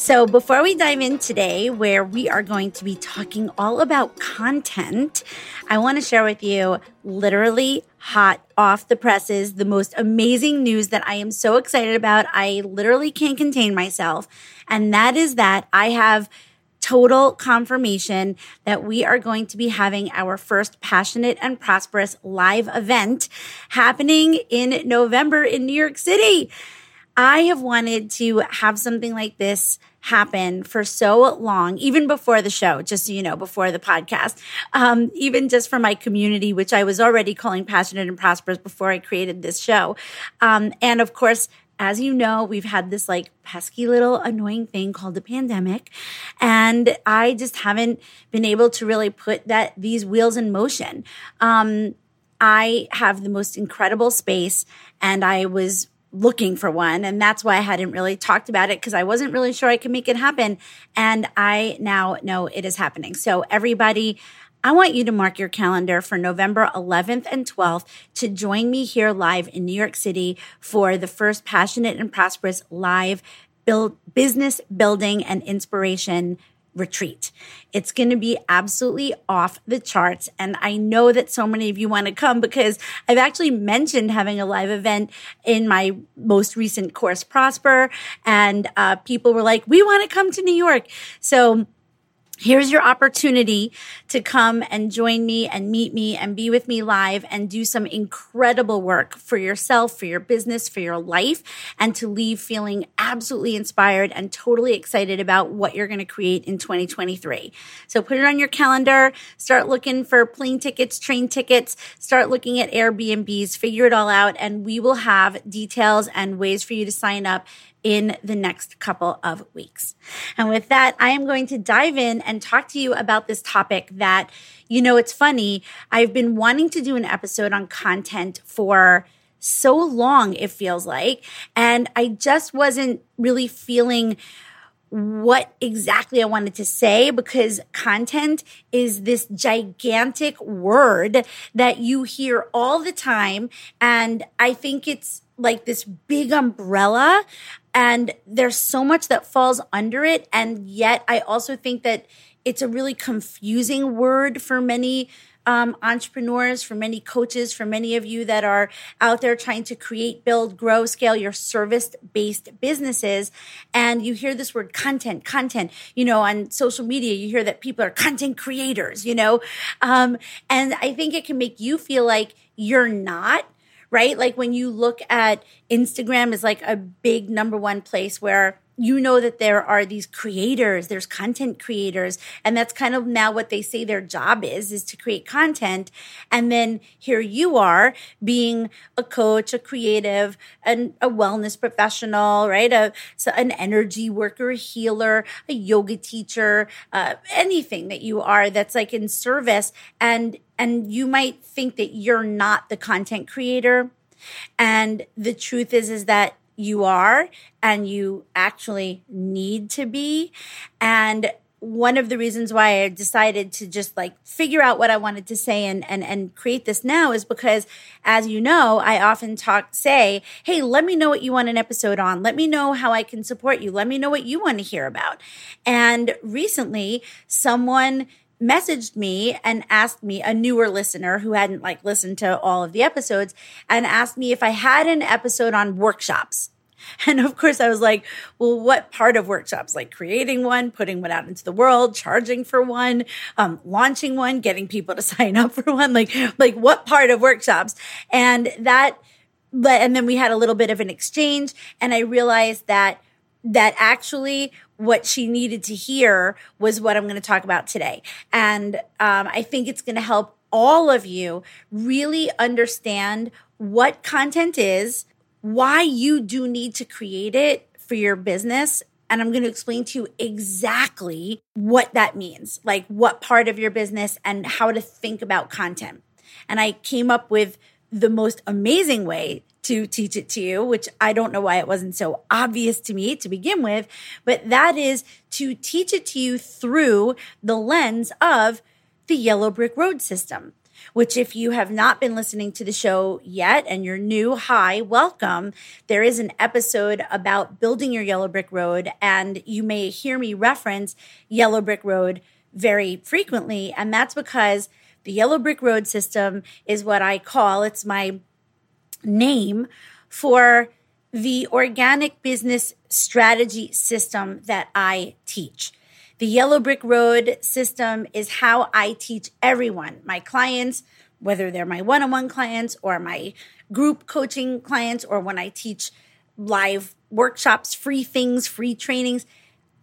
So, before we dive in today, where we are going to be talking all about content, I want to share with you literally hot off the presses, the most amazing news that I am so excited about. I literally can't contain myself. And that is that I have total confirmation that we are going to be having our first passionate and prosperous live event happening in November in New York City. I have wanted to have something like this happen for so long, even before the show, just so you know, before the podcast, um, even just for my community, which I was already calling passionate and prosperous before I created this show. Um, and of course, as you know, we've had this like pesky little annoying thing called the pandemic. And I just haven't been able to really put that, these wheels in motion. Um, I have the most incredible space and I was looking for one. And that's why I hadn't really talked about it because I wasn't really sure I could make it happen. And I now know it is happening. So everybody, I want you to mark your calendar for November 11th and 12th to join me here live in New York City for the first Passionate and Prosperous live build business building and inspiration retreat. It's going to be absolutely off the charts. And I know that so many of you want to come because I've actually mentioned having a live event in my most recent course, Prosper. And uh, people were like, we want to come to New York. So Here's your opportunity to come and join me and meet me and be with me live and do some incredible work for yourself, for your business, for your life, and to leave feeling absolutely inspired and totally excited about what you're going to create in 2023. So put it on your calendar, start looking for plane tickets, train tickets, start looking at Airbnbs, figure it all out, and we will have details and ways for you to sign up in the next couple of weeks. And with that, I am going to dive in and talk to you about this topic that, you know, it's funny. I've been wanting to do an episode on content for so long, it feels like. And I just wasn't really feeling what exactly I wanted to say because content is this gigantic word that you hear all the time. And I think it's like this big umbrella and there's so much that falls under it. And yet I also think that it's a really confusing word for many um, entrepreneurs, for many coaches, for many of you that are out there trying to create, build, grow, scale your service based businesses. And you hear this word content, content, you know, on social media, you hear that people are content creators, you know, um, and I think it can make you feel like you're not right? Like when you look at Instagram is like a big number one place where you know that there are these creators, there's content creators, and that's kind of now what they say their job is, is to create content. And then here you are being a coach, a creative, and a wellness professional, right? A, so an energy worker, a healer, a yoga teacher, uh, anything that you are that's like in service. And, and you might think that you're not the content creator. And the truth is, is that you are and you actually need to be. And one of the reasons why I decided to just like figure out what I wanted to say and, and, and create this now is because, as you know, I often talk, say, Hey, let me know what you want an episode on. Let me know how I can support you. Let me know what you want to hear about. And recently someone messaged me and asked me a newer listener who hadn't like listened to all of the episodes and asked me if I had an episode on workshops. And of course, I was like, well, what part of workshops? Like creating one, putting one out into the world, charging for one, um, launching one, getting people to sign up for one. Like, like what part of workshops? And that, but, and then we had a little bit of an exchange. And I realized that, that actually what she needed to hear was what I'm going to talk about today. And um, I think it's going to help all of you really understand what content is, why you do need to create it for your business. And I'm going to explain to you exactly what that means, like what part of your business and how to think about content. And I came up with the most amazing way to teach it to you, which I don't know why it wasn't so obvious to me to begin with, but that is to teach it to you through the lens of the yellow brick road system which if you have not been listening to the show yet and you're new, hi, welcome. There is an episode about building your yellow brick road and you may hear me reference yellow brick road very frequently. And that's because the yellow brick road system is what I call, it's my name for the organic business strategy system that I teach. The Yellow Brick Road system is how I teach everyone, my clients, whether they're my one on one clients or my group coaching clients, or when I teach live workshops, free things, free trainings.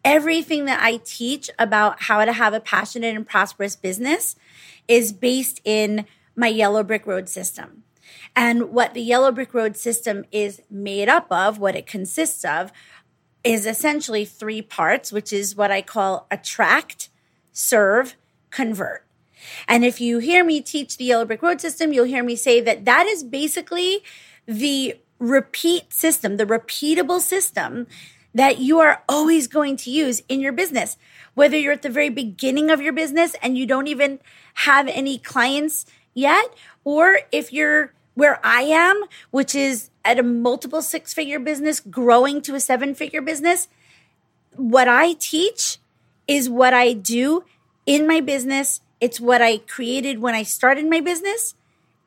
Everything that I teach about how to have a passionate and prosperous business is based in my Yellow Brick Road system. And what the Yellow Brick Road system is made up of, what it consists of, is essentially three parts, which is what I call attract, serve, convert. And if you hear me teach the Yellow Brick Road system, you'll hear me say that that is basically the repeat system, the repeatable system that you are always going to use in your business. Whether you're at the very beginning of your business and you don't even have any clients yet, or if you're where I am, which is at a multiple six figure business growing to a seven figure business, what I teach is what I do in my business. It's what I created when I started my business.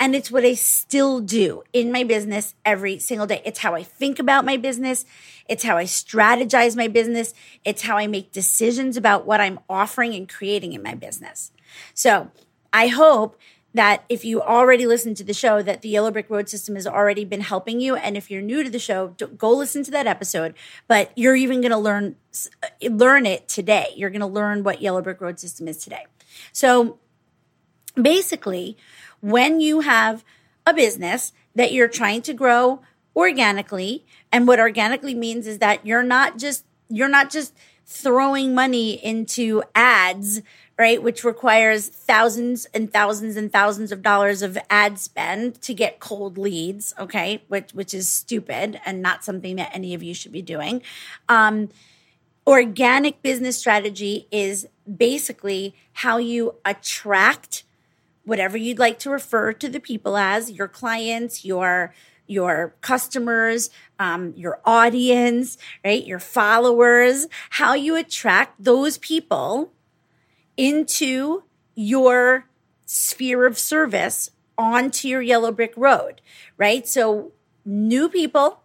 And it's what I still do in my business every single day. It's how I think about my business. It's how I strategize my business. It's how I make decisions about what I'm offering and creating in my business. So I hope that if you already listened to the show that the yellow brick road system has already been helping you. And if you're new to the show go listen to that episode. But you're even going to learn learn it today. You're going to learn what yellow brick road system is today. So basically when you have a business that you're trying to grow organically and what organically means is that you're not just you're not just throwing money into ads right? Which requires thousands and thousands and thousands of dollars of ad spend to get cold leads, okay? Which which is stupid and not something that any of you should be doing. Um, organic business strategy is basically how you attract whatever you'd like to refer to the people as your clients, your your customers, um, your audience, right? Your followers, how you attract those people into your sphere of service onto your yellow brick road, right? So, new people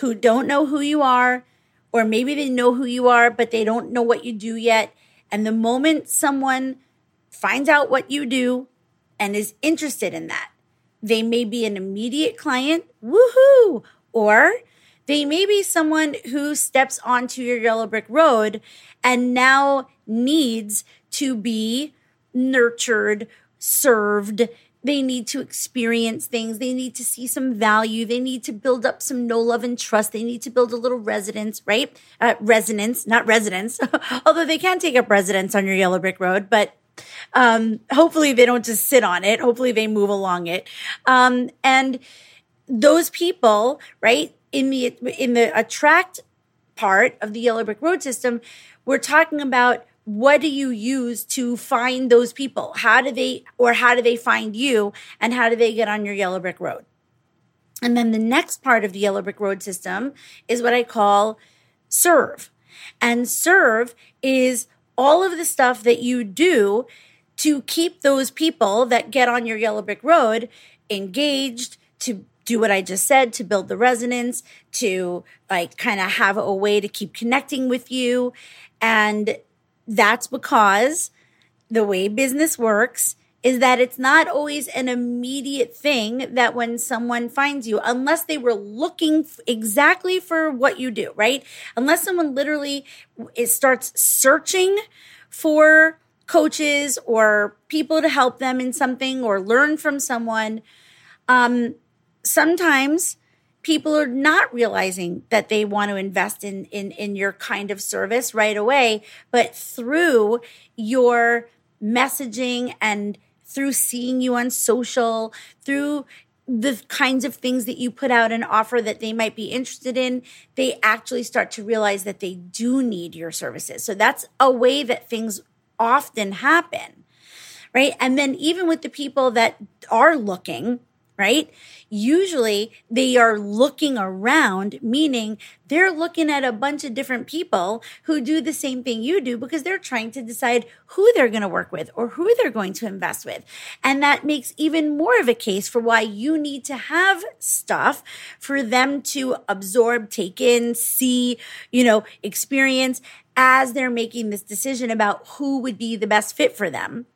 who don't know who you are, or maybe they know who you are, but they don't know what you do yet. And the moment someone finds out what you do and is interested in that, they may be an immediate client, woohoo, or they may be someone who steps onto your yellow brick road and now needs to be nurtured, served. They need to experience things. They need to see some value. They need to build up some know love and trust. They need to build a little residence, right? Uh, resonance, not residence. Although they can take up residence on your yellow brick road, but um, hopefully they don't just sit on it. Hopefully they move along it. Um, and those people, right, in the in the attract part of the yellow brick road system, we're talking about what do you use to find those people? How do they, or how do they find you? And how do they get on your yellow brick road? And then the next part of the yellow brick road system is what I call serve. And serve is all of the stuff that you do to keep those people that get on your yellow brick road engaged, to do what I just said to build the resonance, to like kind of have a way to keep connecting with you. And that's because the way business works is that it's not always an immediate thing that when someone finds you, unless they were looking exactly for what you do, right? Unless someone literally it starts searching for coaches or people to help them in something or learn from someone, um, sometimes people are not realizing that they want to invest in, in, in your kind of service right away, but through your messaging and through seeing you on social, through the kinds of things that you put out and offer that they might be interested in, they actually start to realize that they do need your services. So that's a way that things often happen, right? And then even with the people that are looking, right? Usually they are looking around, meaning they're looking at a bunch of different people who do the same thing you do because they're trying to decide who they're going to work with or who they're going to invest with. And that makes even more of a case for why you need to have stuff for them to absorb, take in, see, you know, experience as they're making this decision about who would be the best fit for them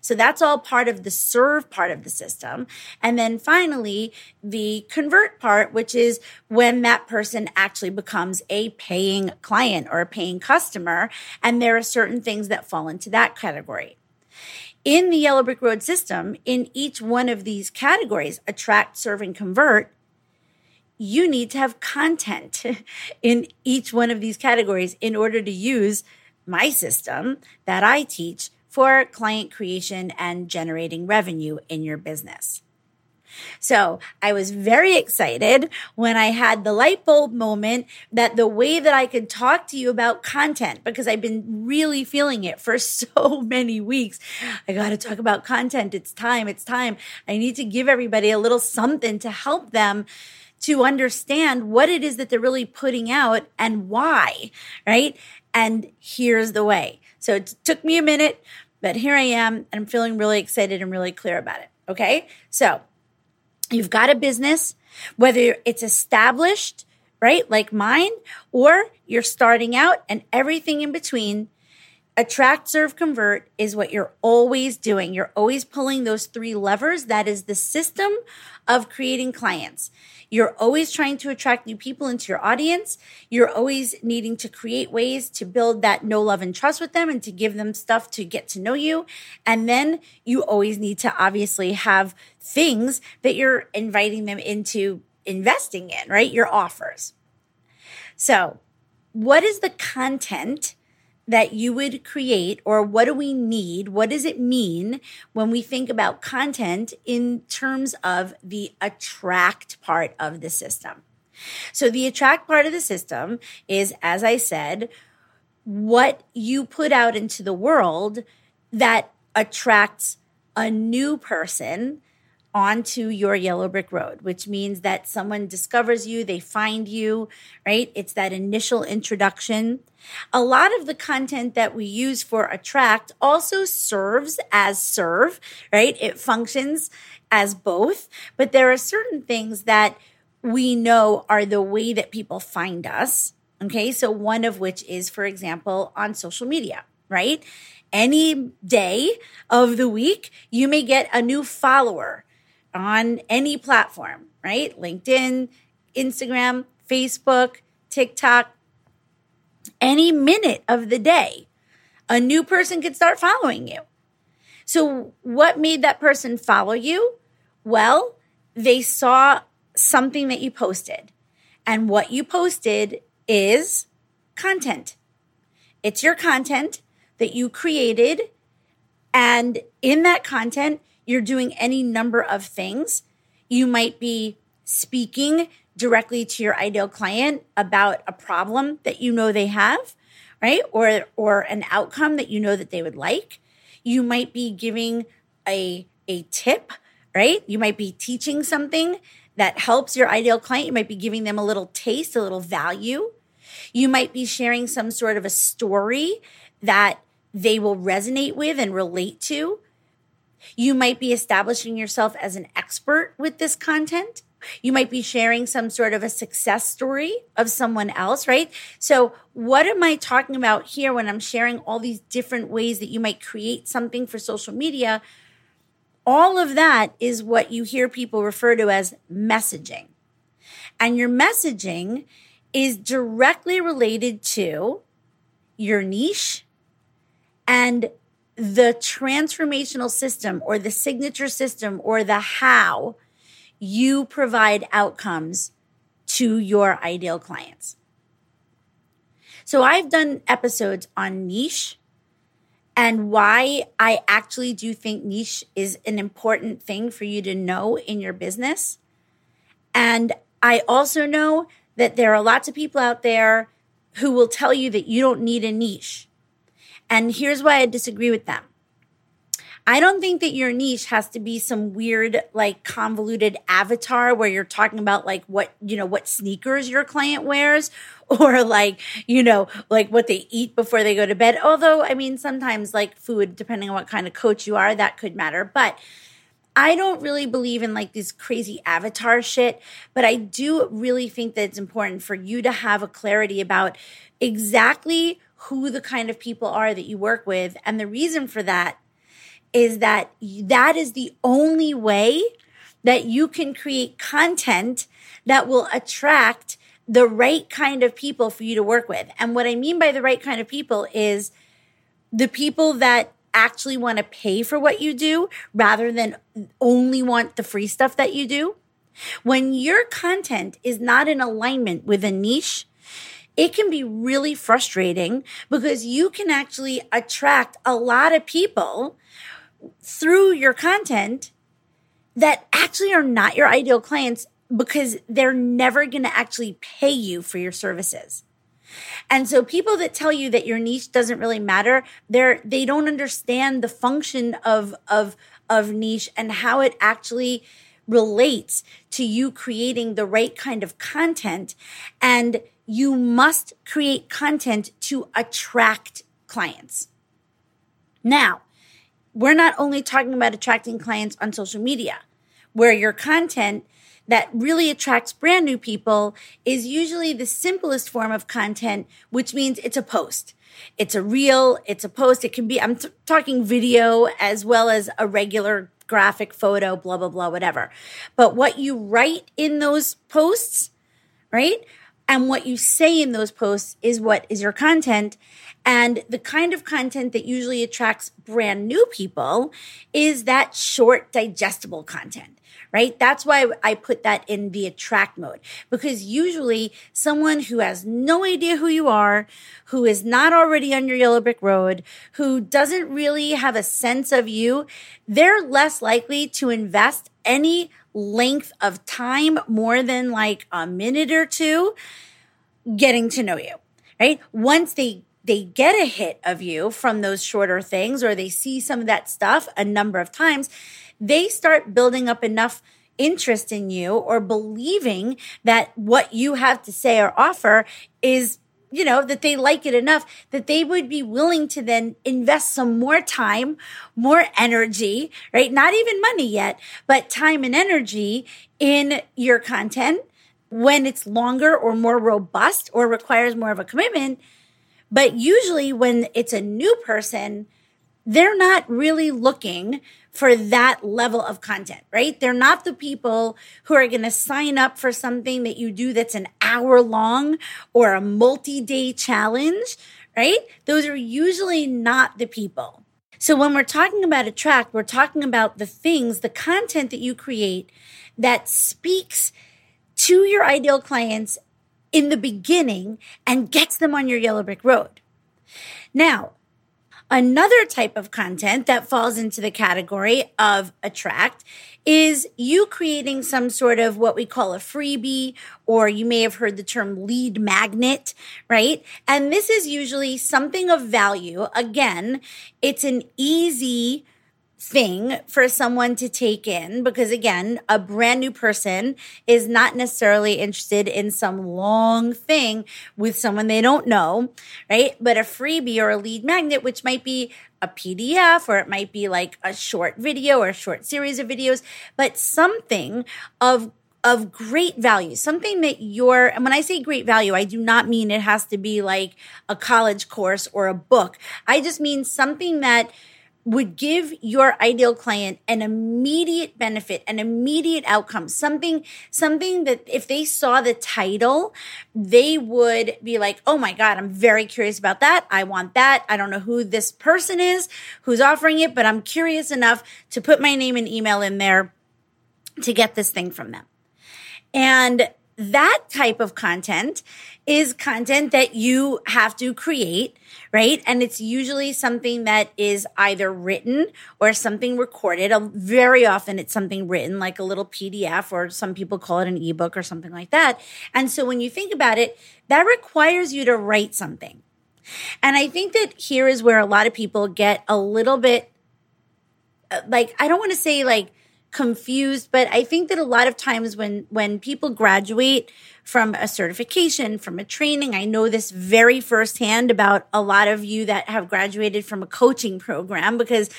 so that's all part of the serve part of the system. And then finally, the convert part, which is when that person actually becomes a paying client or a paying customer. And there are certain things that fall into that category. In the Yellow Brick Road system, in each one of these categories, attract, serve, and convert, you need to have content in each one of these categories in order to use my system that I teach for client creation and generating revenue in your business. So I was very excited when I had the light bulb moment that the way that I could talk to you about content, because I've been really feeling it for so many weeks. I got to talk about content. It's time. It's time. I need to give everybody a little something to help them to understand what it is that they're really putting out and why, right? And here's the way. So it took me a minute, but here I am and I'm feeling really excited and really clear about it. Okay. So you've got a business, whether it's established, right? Like mine, or you're starting out and everything in between. Attract, serve, convert is what you're always doing. You're always pulling those three levers. That is the system of creating clients. You're always trying to attract new people into your audience. You're always needing to create ways to build that know, love, and trust with them and to give them stuff to get to know you. And then you always need to obviously have things that you're inviting them into investing in, right? Your offers. So, what is the content that you would create or what do we need? What does it mean when we think about content in terms of the attract part of the system? So the attract part of the system is, as I said, what you put out into the world that attracts a new person onto your yellow brick road, which means that someone discovers you, they find you, right? It's that initial introduction. A lot of the content that we use for attract also serves as serve, right? It functions as both, but there are certain things that we know are the way that people find us. Okay. So one of which is, for example, on social media, right? Any day of the week, you may get a new follower on any platform, right? LinkedIn, Instagram, Facebook, TikTok, any minute of the day, a new person could start following you. So, what made that person follow you? Well, they saw something that you posted. And what you posted is content. It's your content that you created. And in that content, you're doing any number of things. You might be speaking directly to your ideal client about a problem that you know they have, right? Or or an outcome that you know that they would like. You might be giving a a tip, right? You might be teaching something that helps your ideal client. You might be giving them a little taste, a little value. You might be sharing some sort of a story that they will resonate with and relate to. You might be establishing yourself as an expert with this content, You might be sharing some sort of a success story of someone else, right? So, what am I talking about here when I'm sharing all these different ways that you might create something for social media? All of that is what you hear people refer to as messaging. And your messaging is directly related to your niche and the transformational system or the signature system or the how you provide outcomes to your ideal clients. So I've done episodes on niche and why I actually do think niche is an important thing for you to know in your business. And I also know that there are lots of people out there who will tell you that you don't need a niche. And here's why I disagree with them. I don't think that your niche has to be some weird, like convoluted avatar where you're talking about like what, you know, what sneakers your client wears or like, you know, like what they eat before they go to bed. Although, I mean, sometimes like food, depending on what kind of coach you are, that could matter. But I don't really believe in like this crazy avatar shit, but I do really think that it's important for you to have a clarity about exactly who the kind of people are that you work with. And the reason for that is that that is the only way that you can create content that will attract the right kind of people for you to work with. And what I mean by the right kind of people is the people that actually want to pay for what you do rather than only want the free stuff that you do. When your content is not in alignment with a niche, it can be really frustrating because you can actually attract a lot of people through your content that actually are not your ideal clients because they're never going to actually pay you for your services. And so people that tell you that your niche doesn't really matter, they're they don't understand the function of of of niche and how it actually relates to you creating the right kind of content and you must create content to attract clients. Now, we're not only talking about attracting clients on social media, where your content that really attracts brand new people is usually the simplest form of content, which means it's a post. It's a reel, it's a post. It can be, I'm t- talking video as well as a regular graphic photo, blah, blah, blah, whatever. But what you write in those posts, right? And what you say in those posts is what is your content. And the kind of content that usually attracts brand new people is that short, digestible content right? That's why I put that in the attract mode because usually someone who has no idea who you are, who is not already on your yellow brick road, who doesn't really have a sense of you, they're less likely to invest any length of time more than like a minute or two getting to know you, right? Once they they get a hit of you from those shorter things or they see some of that stuff a number of times, they start building up enough interest in you or believing that what you have to say or offer is you know, that they like it enough that they would be willing to then invest some more time, more energy, right? Not even money yet, but time and energy in your content when it's longer or more robust or requires more of a commitment. But usually when it's a new person, they're not really looking for that level of content, right? They're not the people who are going to sign up for something that you do that's an hour long or a multi day challenge, right? Those are usually not the people. So when we're talking about attract, we're talking about the things, the content that you create that speaks to your ideal clients in the beginning and gets them on your yellow brick road. Now, Another type of content that falls into the category of attract is you creating some sort of what we call a freebie, or you may have heard the term lead magnet, right? And this is usually something of value. Again, it's an easy thing for someone to take in because again, a brand new person is not necessarily interested in some long thing with someone they don't know, right? But a freebie or a lead magnet, which might be a PDF or it might be like a short video or a short series of videos, but something of of great value, something that you're, and when I say great value, I do not mean it has to be like a college course or a book. I just mean something that would give your ideal client an immediate benefit, an immediate outcome, something, something that if they saw the title, they would be like, Oh my God, I'm very curious about that. I want that. I don't know who this person is who's offering it, but I'm curious enough to put my name and email in there to get this thing from them. And that type of content is content that you have to create, right? And it's usually something that is either written or something recorded. Very often it's something written like a little PDF or some people call it an ebook or something like that. And so when you think about it, that requires you to write something. And I think that here is where a lot of people get a little bit uh, like, I don't want to say like, confused but i think that a lot of times when when people graduate from a certification from a training i know this very firsthand about a lot of you that have graduated from a coaching program because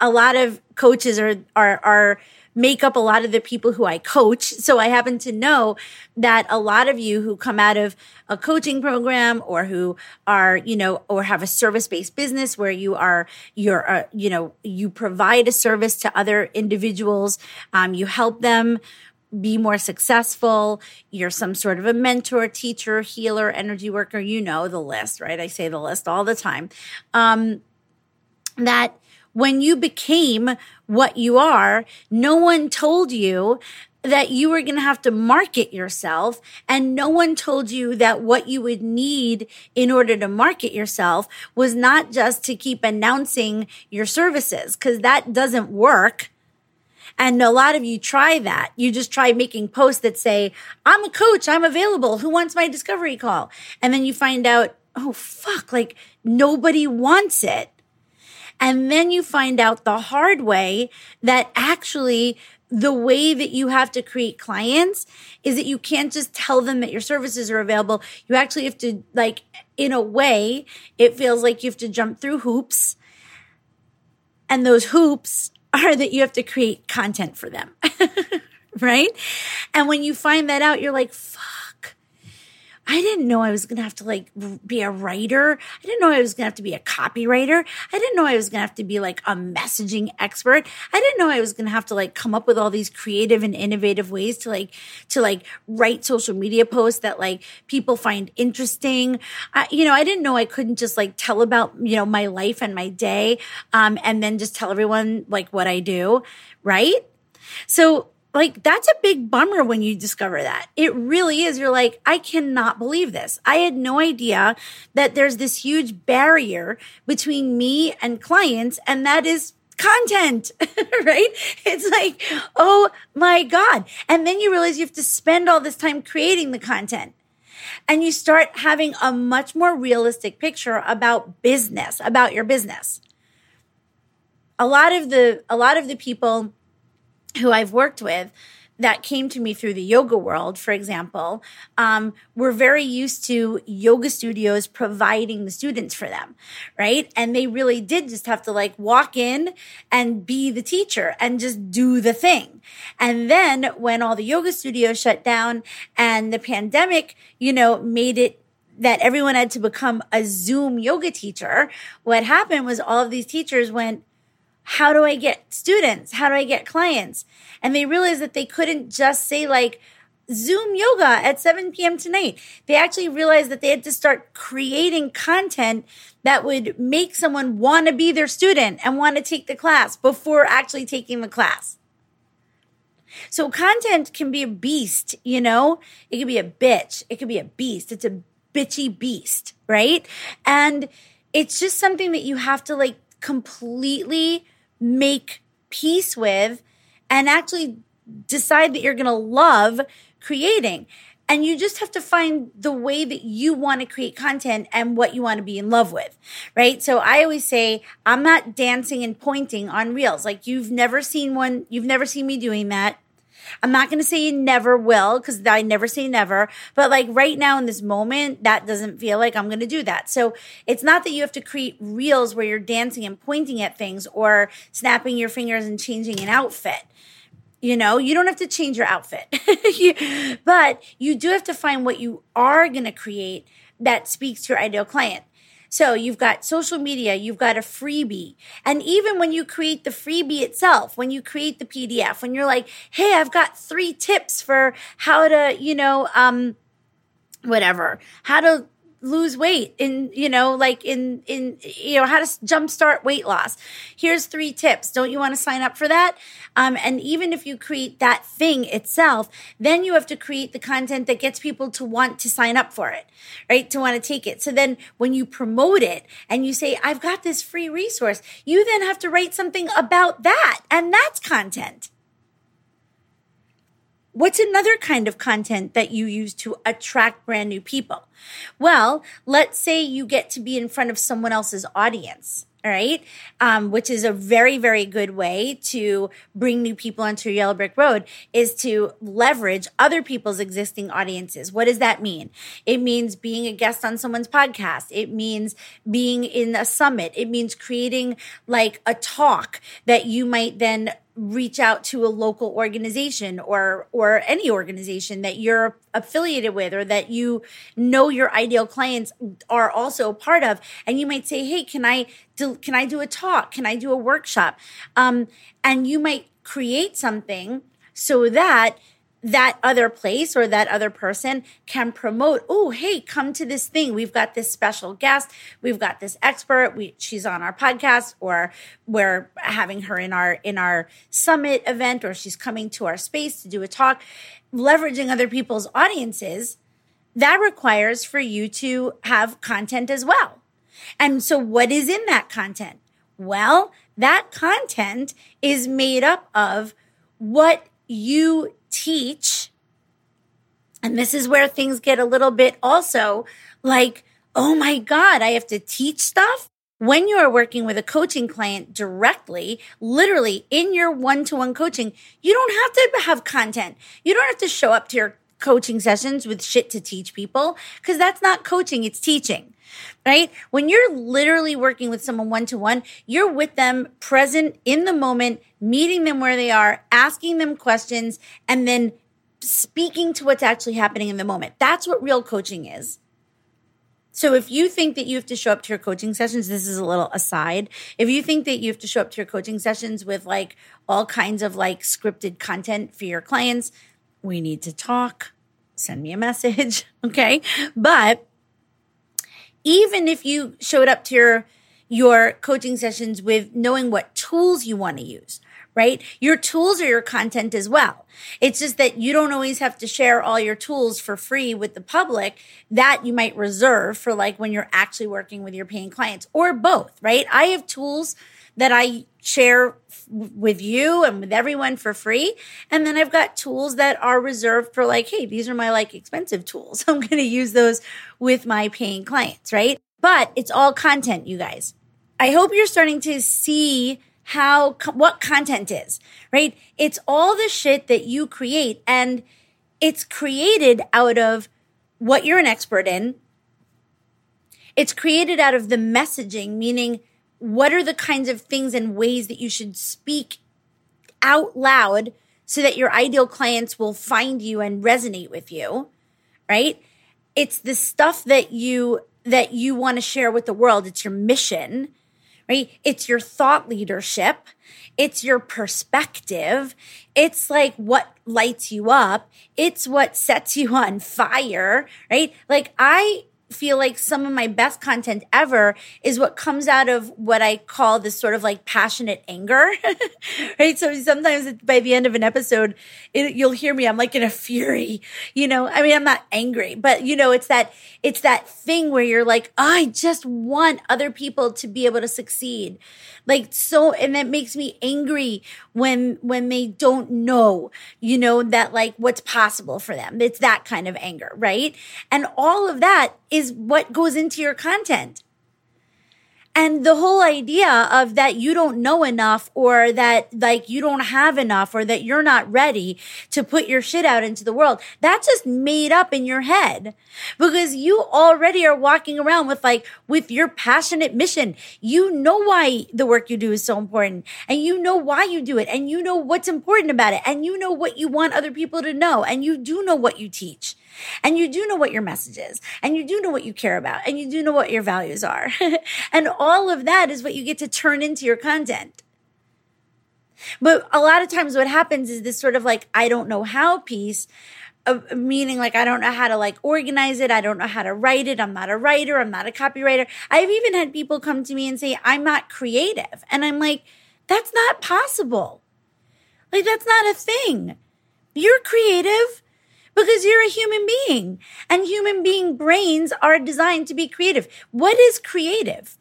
a lot of coaches are are are make up a lot of the people who I coach. So I happen to know that a lot of you who come out of a coaching program or who are, you know, or have a service based business where you are, you're, uh, you know, you provide a service to other individuals. Um, you help them be more successful. You're some sort of a mentor, teacher, healer, energy worker. You know the list, right? I say the list all the time. Um, that when you became what you are, no one told you that you were going to have to market yourself and no one told you that what you would need in order to market yourself was not just to keep announcing your services because that doesn't work. And a lot of you try that. You just try making posts that say, I'm a coach. I'm available. Who wants my discovery call? And then you find out, oh, fuck, like nobody wants it. And then you find out the hard way that actually the way that you have to create clients is that you can't just tell them that your services are available. You actually have to, like, in a way, it feels like you have to jump through hoops. And those hoops are that you have to create content for them. right? And when you find that out, you're like, fuck I didn't know I was going to have to like be a writer. I didn't know I was going to have to be a copywriter. I didn't know I was going to have to be like a messaging expert. I didn't know I was going to have to like come up with all these creative and innovative ways to like, to like write social media posts that like people find interesting. I, you know, I didn't know I couldn't just like tell about, you know, my life and my day, um, and then just tell everyone like what I do. Right. So like that's a big bummer when you discover that. It really is. You're like, I cannot believe this. I had no idea that there's this huge barrier between me and clients, and that is content, right? It's like, oh my God. And then you realize you have to spend all this time creating the content. And you start having a much more realistic picture about business, about your business. A lot of the, a lot of the people who I've worked with that came to me through the yoga world, for example, um, were very used to yoga studios providing the students for them, right? And they really did just have to like walk in and be the teacher and just do the thing. And then when all the yoga studios shut down and the pandemic, you know, made it that everyone had to become a Zoom yoga teacher, what happened was all of these teachers went, how do I get students? How do I get clients? And they realized that they couldn't just say like, Zoom yoga at 7 p.m. tonight. They actually realized that they had to start creating content that would make someone want to be their student and want to take the class before actually taking the class. So content can be a beast, you know? It can be a bitch. It can be a beast. It's a bitchy beast, right? And it's just something that you have to like completely make peace with and actually decide that you're going to love creating. And you just have to find the way that you want to create content and what you want to be in love with, right? So I always say, I'm not dancing and pointing on reels. Like you've never seen one, you've never seen me doing that. I'm not going to say you never will because I never say never, but like right now in this moment, that doesn't feel like I'm going to do that. So it's not that you have to create reels where you're dancing and pointing at things or snapping your fingers and changing an outfit. You know, you don't have to change your outfit, but you do have to find what you are going to create that speaks to your ideal client. So you've got social media, you've got a freebie. And even when you create the freebie itself, when you create the PDF, when you're like, Hey, I've got three tips for how to, you know, um, whatever, how to lose weight in you know like in in you know how to jumpstart weight loss. Here's three tips. Don't you want to sign up for that? Um, and even if you create that thing itself then you have to create the content that gets people to want to sign up for it right? To want to take it. So then when you promote it and you say i've got this free resource you then have to write something about that and that's content What's another kind of content that you use to attract brand new people? Well, let's say you get to be in front of someone else's audience. Right. Um, which is a very, very good way to bring new people onto Yellow Brick Road is to leverage other people's existing audiences. What does that mean? It means being a guest on someone's podcast. It means being in a summit. It means creating like a talk that you might then reach out to a local organization or or any organization that you're affiliated with or that you know your ideal clients are also a part of. And you might say hey can i do can i do a talk? Can i do a workshop? Um, and you might create something so that that other place or that other person can promote oh hey come to this thing. We've got this special guest. We've got this expert. We, she's on our podcast or we're having her in our in our summit event or she's coming to our space to do a talk. Leveraging other people's audiences that requires for you to have content as well. And so what is in that content? Well that content is made up of what you teach, and this is where things get a little bit also like, oh my God, I have to teach stuff. When you are working with a coaching client directly, literally in your one to one coaching, you don't have to have content. You don't have to show up to your coaching sessions with shit to teach people because that's not coaching, it's teaching right? When you're literally working with someone one to one, you're with them present in the moment, meeting them where they are, asking them questions, and then speaking to what's actually happening in the moment. That's what real coaching is. So if you think that you have to show up to your coaching sessions, this is a little aside. If you think that you have to show up to your coaching sessions with like all kinds of like scripted content for your clients, we need to talk. Send me a message. Okay. But even if you showed up to your your coaching sessions with knowing what tools you want to use, right? Your tools are your content as well. It's just that you don't always have to share all your tools for free with the public that you might reserve for like when you're actually working with your paying clients or both, right? I have tools that I share with you and with everyone for free. And then I've got tools that are reserved for like, hey, these are my like expensive tools. I'm going to use those with my paying clients, right? But it's all content, you guys. I hope you're starting to see how what content is, right? It's all the shit that you create and it's created out of what you're an expert in. It's created out of the messaging, meaning what are the kinds of things and ways that you should speak out loud so that your ideal clients will find you and resonate with you, right? It's the stuff that you that you want to share with the world. It's your mission, right? It's your thought leadership. It's your perspective. It's like what lights you up. It's what sets you on fire, right? Like I feel like some of my best content ever is what comes out of what I call this sort of like passionate anger. right. So sometimes by the end of an episode, it, you'll hear me, I'm like in a fury, you know, I mean, I'm not angry, but you know, it's that, it's that thing where you're like, I just want other people to be able to succeed. Like so, and that makes me angry when, when they don't know, you know, that like what's possible for them. It's that kind of anger. Right. And all of that is what goes into your content. And the whole idea of that you don't know enough or that like you don't have enough or that you're not ready to put your shit out into the world, that's just made up in your head. Because you already are walking around with like, with your passionate mission. You know why the work you do is so important. And you know why you do it. And you know what's important about it. And you know what you want other people to know. And you do know what you teach. And you do know what your message is, and you do know what you care about, and you do know what your values are. and all of that is what you get to turn into your content. But a lot of times what happens is this sort of like, I don't know how piece, of meaning like I don't know how to like organize it. I don't know how to write it. I'm not a writer. I'm not a copywriter. I've even had people come to me and say, I'm not creative. And I'm like, that's not possible. Like, that's not a thing. You're creative because you're a human being and human being brains are designed to be creative. What is creative?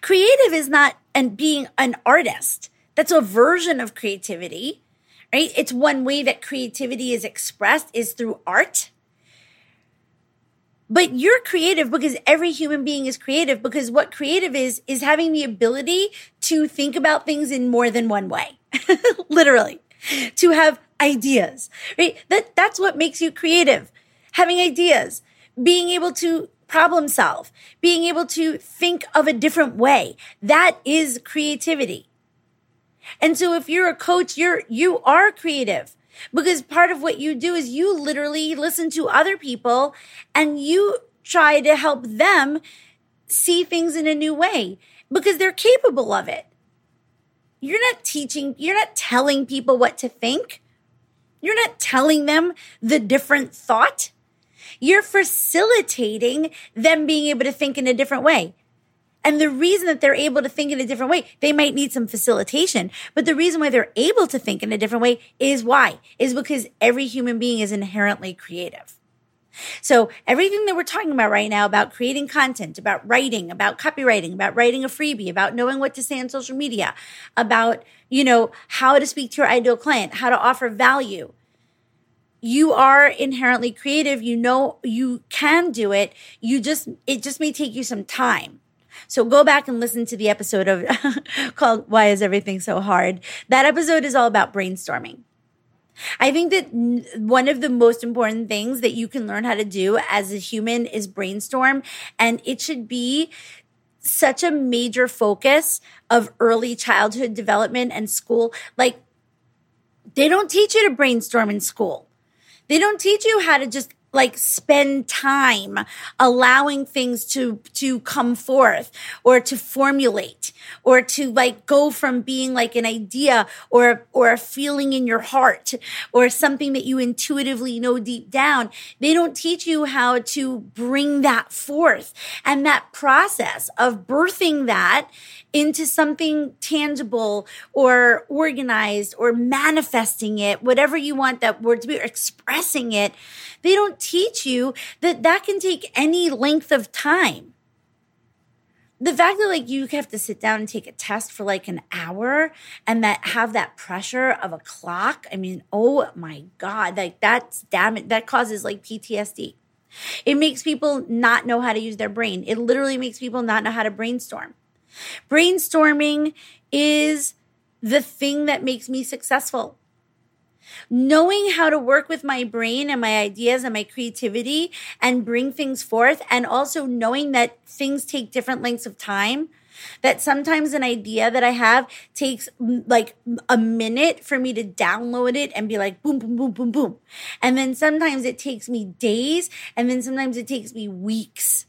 Creative is not and being an artist. That's a version of creativity, right? It's one way that creativity is expressed is through art. But you're creative because every human being is creative because what creative is, is having the ability to think about things in more than one way. Literally. To have ideas, right? That, that's what makes you creative. Having ideas, being able to problem solve, being able to think of a different way. That is creativity. And so if you're a coach, you're, you are creative because part of what you do is you literally listen to other people and you try to help them see things in a new way because they're capable of it. You're not teaching, you're not telling people what to think. You're not telling them the different thought. You're facilitating them being able to think in a different way. And the reason that they're able to think in a different way, they might need some facilitation, but the reason why they're able to think in a different way is why? Is because every human being is inherently creative. So everything that we're talking about right now about creating content, about writing, about copywriting, about writing a freebie, about knowing what to say on social media, about, you know, how to speak to your ideal client, how to offer value. You are inherently creative. You know, you can do it. You just, it just may take you some time. So go back and listen to the episode of called Why is Everything So Hard? That episode is all about brainstorming. I think that one of the most important things that you can learn how to do as a human is brainstorm. And it should be such a major focus of early childhood development and school. Like, they don't teach you to brainstorm in school. They don't teach you how to just like spend time allowing things to to come forth or to formulate or to like go from being like an idea or or a feeling in your heart or something that you intuitively know deep down. They don't teach you how to bring that forth. And that process of birthing that into something tangible or organized or manifesting it, whatever you want that word to be, or expressing it, they don't teach you that that can take any length of time. The fact that like you have to sit down and take a test for like an hour and that have that pressure of a clock. I mean, oh my God, like that's damn. That causes like PTSD. It makes people not know how to use their brain. It literally makes people not know how to brainstorm. Brainstorming is the thing that makes me successful. Knowing how to work with my brain and my ideas and my creativity and bring things forth, and also knowing that things take different lengths of time. That sometimes an idea that I have takes like a minute for me to download it and be like, boom, boom, boom, boom, boom. And then sometimes it takes me days, and then sometimes it takes me weeks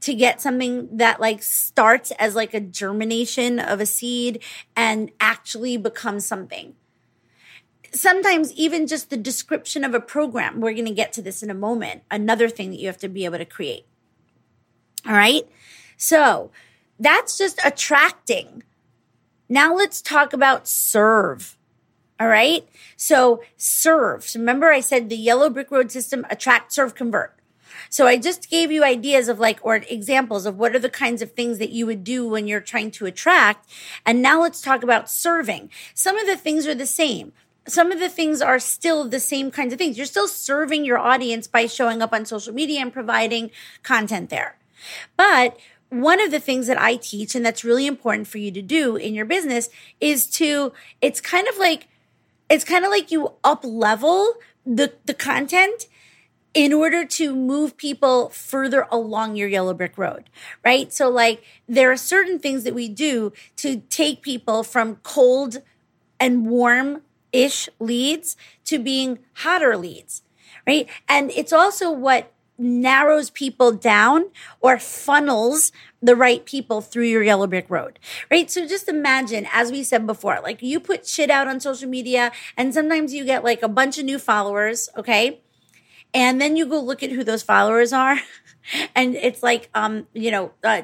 to get something that like starts as like a germination of a seed and actually becomes something. Sometimes even just the description of a program, we're going to get to this in a moment, another thing that you have to be able to create. All right. So that's just attracting. Now let's talk about serve. All right. So serve. So remember I said the yellow brick road system attract, serve, convert. So I just gave you ideas of like, or examples of what are the kinds of things that you would do when you're trying to attract. And now let's talk about serving. Some of the things are the same some of the things are still the same kinds of things. You're still serving your audience by showing up on social media and providing content there. But one of the things that I teach and that's really important for you to do in your business is to it's kind of like it's kind of like you up level the the content in order to move people further along your yellow brick road, right? So like there are certain things that we do to take people from cold and warm ish leads to being hotter leads, right? And it's also what narrows people down or funnels the right people through your yellow brick road, right? So just imagine, as we said before, like you put shit out on social media and sometimes you get like a bunch of new followers, okay? And then you go look at who those followers are and it's like, um, you know, uh,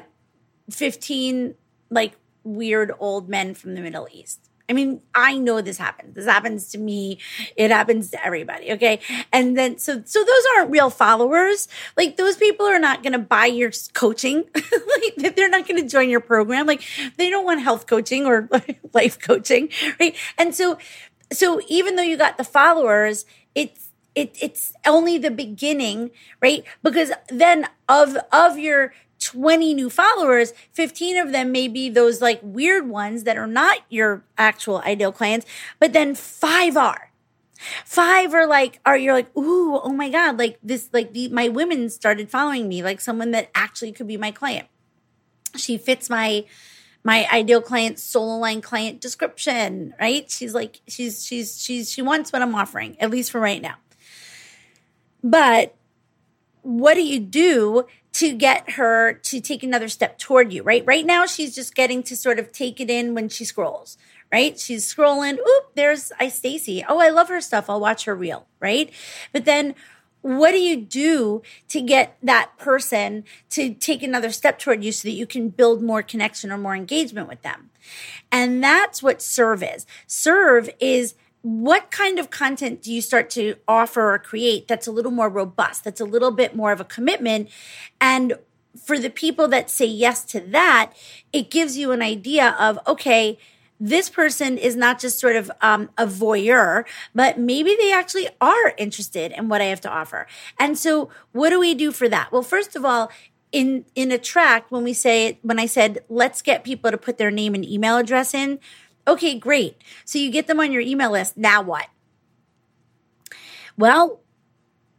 15 like weird old men from the Middle East I mean, I know this happens. This happens to me. It happens to everybody. Okay. And then, so, so those aren't real followers. Like those people are not going to buy your coaching. like they're not going to join your program. Like they don't want health coaching or life coaching. Right. And so, so even though you got the followers, it's, it, it's only the beginning, right? Because then of, of your 20 new followers, 15 of them may be those like weird ones that are not your actual ideal clients, but then five are. Five are like, are you're like, ooh, oh my God, like this, like the, my women started following me, like someone that actually could be my client. She fits my, my ideal client solo line client description, right? She's like, she's, she's, she's, she wants what I'm offering, at least for right now. But what do you do to get her to take another step toward you, right? Right now, she's just getting to sort of take it in when she scrolls, right? She's scrolling. Oop, there's I Stacy. Oh, I love her stuff. I'll watch her reel, right? But then what do you do to get that person to take another step toward you so that you can build more connection or more engagement with them? And that's what serve is. Serve is what kind of content do you start to offer or create that's a little more robust, that's a little bit more of a commitment? And for the people that say yes to that, it gives you an idea of, okay, this person is not just sort of um, a voyeur, but maybe they actually are interested in what I have to offer. And so, what do we do for that? Well, first of all, in in Attract, when we say when I said let's get people to put their name and email address in, Okay, great. So you get them on your email list. Now what? Well,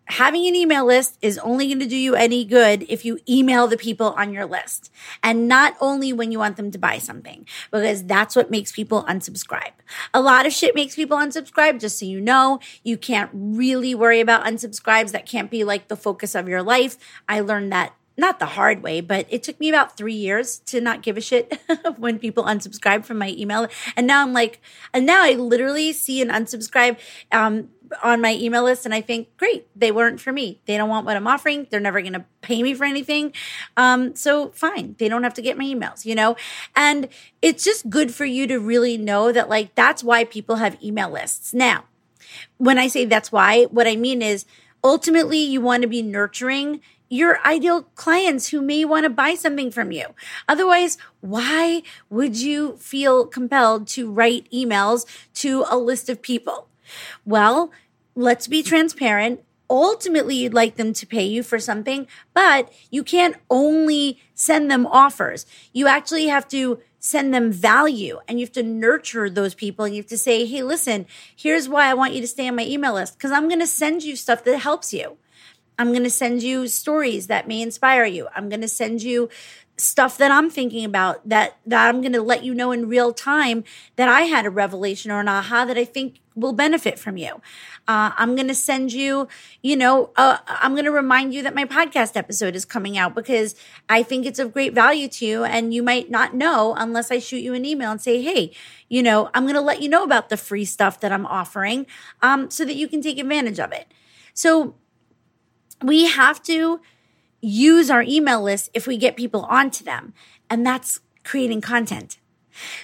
having an email list is only going to do you any good if you email the people on your list and not only when you want them to buy something because that's what makes people unsubscribe. A lot of shit makes people unsubscribe just so you know. You can't really worry about unsubscribes. That can't be like the focus of your life. I learned that not the hard way, but it took me about three years to not give a shit when people unsubscribe from my email. And now I'm like, and now I literally see an unsubscribe um, on my email list and I think, great, they weren't for me. They don't want what I'm offering. They're never going to pay me for anything. Um, so fine, they don't have to get my emails, you know? And it's just good for you to really know that, like, that's why people have email lists. Now, when I say that's why, what I mean is ultimately you want to be nurturing your ideal clients who may want to buy something from you. Otherwise, why would you feel compelled to write emails to a list of people? Well, let's be transparent. Ultimately, you'd like them to pay you for something, but you can't only send them offers. You actually have to send them value and you have to nurture those people and you have to say, Hey, listen, here's why I want you to stay on my email list because I'm going to send you stuff that helps you. I'm going to send you stories that may inspire you. I'm going to send you stuff that I'm thinking about that that I'm going to let you know in real time that I had a revelation or an aha that I think will benefit from you. Uh, I'm going to send you, you know, uh, I'm going to remind you that my podcast episode is coming out because I think it's of great value to you, and you might not know unless I shoot you an email and say, hey, you know, I'm going to let you know about the free stuff that I'm offering, um, so that you can take advantage of it. So we have to use our email list if we get people onto them. And that's creating content.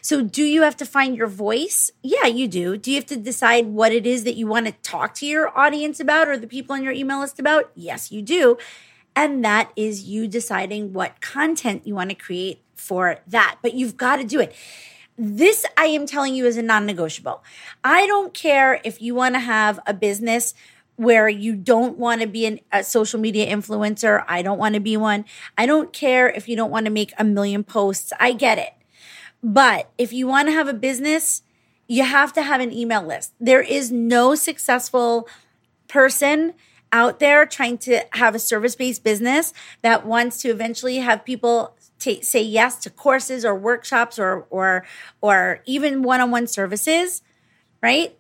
So, do you have to find your voice? Yeah, you do. Do you have to decide what it is that you want to talk to your audience about or the people on your email list about? Yes, you do. And that is you deciding what content you want to create for that. But you've got to do it. This I am telling you is a non negotiable. I don't care if you want to have a business where you don't want to be an, a social media influencer. I don't want to be one. I don't care if you don't want to make a million posts. I get it. But if you want to have a business, you have to have an email list. There is no successful person out there trying to have a service based business that wants to eventually have people t- say yes to courses or workshops or or or even one on one services, right?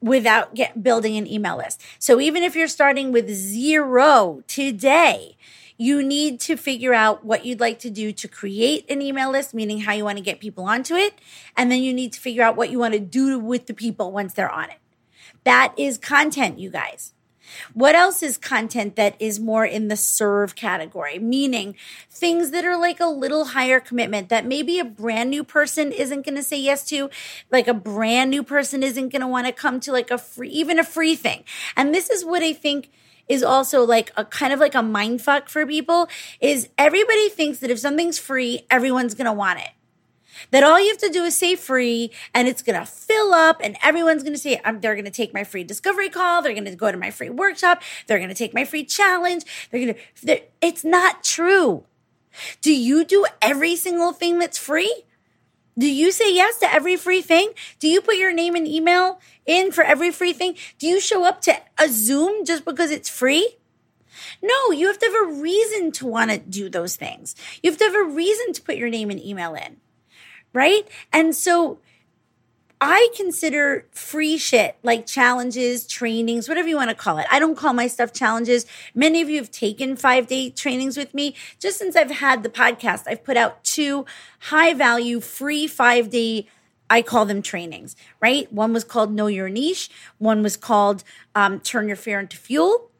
Without get, building an email list. So even if you're starting with zero today, you need to figure out what you'd like to do to create an email list, meaning how you want to get people onto it. And then you need to figure out what you want to do with the people once they're on it. That is content, you guys. What else is content that is more in the serve category? Meaning things that are like a little higher commitment that maybe a brand new person isn't going to say yes to, like a brand new person isn't going to want to come to like a free, even a free thing. And this is what I think is also like a kind of like a mind fuck for people is everybody thinks that if something's free, everyone's going to want it that all you have to do is say free and it's going to fill up and everyone's going to say, they're going to take my free discovery call. They're going to go to my free workshop. They're going to take my free challenge. They're going to, it's not true. Do you do every single thing that's free? Do you say yes to every free thing? Do you put your name and email in for every free thing? Do you show up to a Zoom just because it's free? No, you have to have a reason to want to do those things. You have to have a reason to put your name and email in right? And so I consider free shit like challenges, trainings, whatever you want to call it. I don't call my stuff challenges. Many of you have taken five day trainings with me. Just since I've had the podcast, I've put out two high value free five day I call them trainings, right? One was called Know Your Niche. One was called um, Turn Your Fear into Fuel.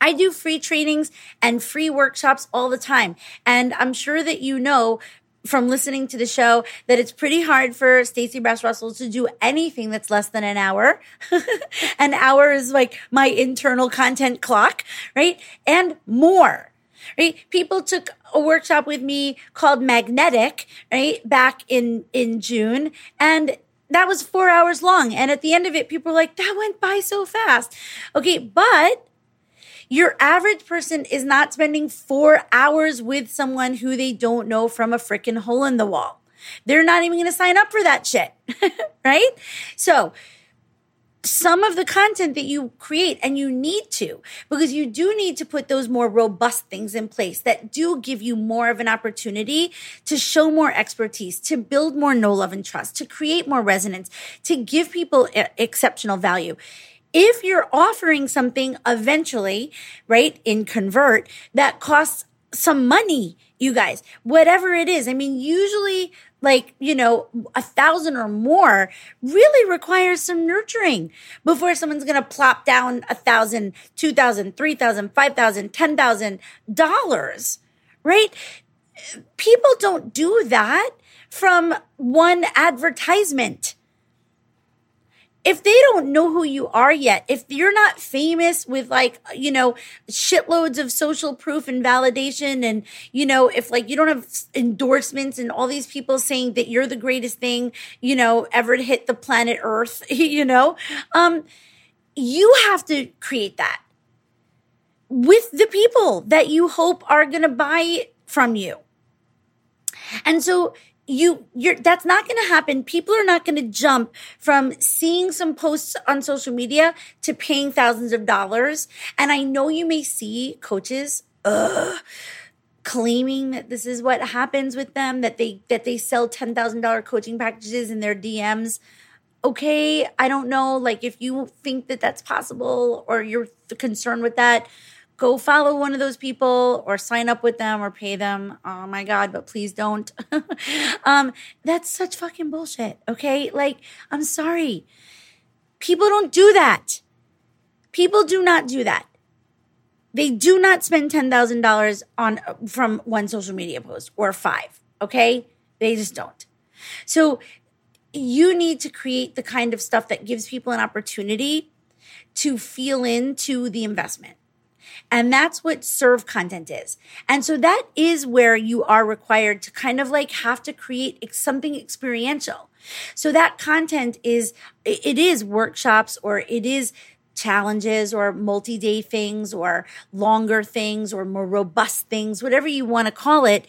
I do free trainings and free workshops all the time. And I'm sure that you know from listening to the show that it's pretty hard for Stacey Brass Russell to do anything that's less than an hour. an hour is like my internal content clock, right? And more. Right? People took a workshop with me called Magnetic, right? Back in in June and that was 4 hours long and at the end of it people were like that went by so fast. Okay, but your average person is not spending four hours with someone who they don't know from a freaking hole in the wall. They're not even going to sign up for that shit. right? So, some of the content that you create and you need to because you do need to put those more robust things in place that do give you more of an opportunity to show more expertise to build more know love and trust to create more resonance to give people exceptional value if you're offering something eventually, right, in convert that costs some money, you guys, whatever it is. I mean, usually like, you know, a thousand or more really requires some nurturing before someone's going to plop down a thousand, two thousand, three thousand, five thousand, ten thousand dollars, right? People don't do that from one advertisement if they don't know who you are yet, if you're not famous with like, you know, shitloads of social proof and validation, and, you know, if like you don't have endorsements and all these people saying that you're the greatest thing, you know, ever to hit the planet Earth, you know, um, you have to create that with the people that you hope are going to buy from you. And so you you're that's not going to happen. People are not going to jump from seeing some posts on social media to paying thousands of dollars. And i know you may see coaches ugh, claiming that this is what happens with them that they that they sell $10,000 coaching packages in their DMs okay i don't know like if you think that that's possible or you're concerned with that go follow one of those people or sign up with them or pay them. Oh my God, but please don't. um, that's such fucking bullshit. Okay. Like, I'm sorry. People don't do that. People do not do that. They do not spend $10,000 on from one social media post or five. Okay. They just don't. So you need to create the kind of stuff that gives people an opportunity to feel into the investment and that's what serve content is. And so that is where you are required to kind of like have to create something experiential. So that content is, it is workshops or it is challenges or multi day things or longer things or more robust things, whatever you want to call it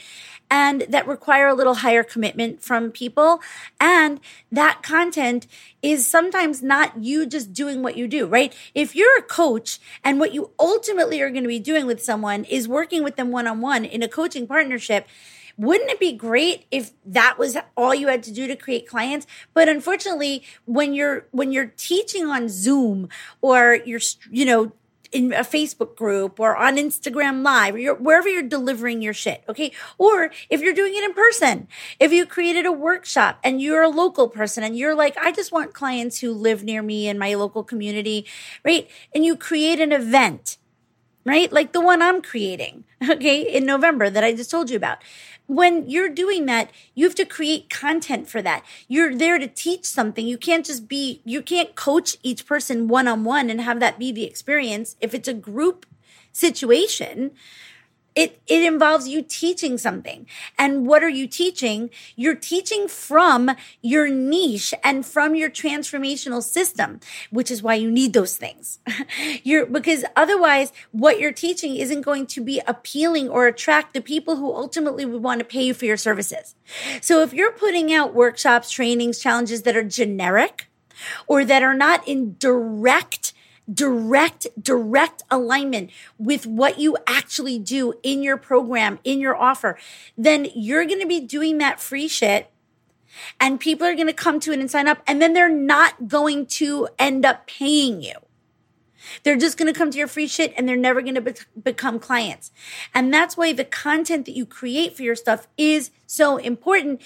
and that require a little higher commitment from people. And that content is sometimes not you just doing what you do, right? If you're a coach and what you ultimately are going to be doing with someone is working with them one on one in a coaching partnership, wouldn't it be great if that was all you had to do to create clients but unfortunately when you're when you're teaching on zoom or you're you know in a Facebook group or on Instagram Live or you're, wherever you're delivering your shit. Okay. Or if you're doing it in person, if you created a workshop and you're a local person and you're like, I just want clients who live near me in my local community, right? And you create an event, right? Like the one I'm creating, okay, in November that I just told you about when you're doing that, you have to create content for that. You're there to teach something. You can't just be, you can't coach each person one on one and have that be the experience. If it's a group situation, it it involves you teaching something. And what are you teaching? You're teaching from your niche and from your transformational system which is why you need those things. You're because otherwise what you're teaching isn't going to be appealing or attract the people who ultimately would want to pay you for your services. So if you're putting out workshops trainings challenges that are generic or that are not in direct direct, direct alignment with what you actually do in your program, in your offer, then you're going to be doing that free shit and people are going to come to it and sign up and then they're not going to end up paying you. They're just going to come to your free shit and they're never going to be- become clients. And that's why the content that you create for your stuff is so important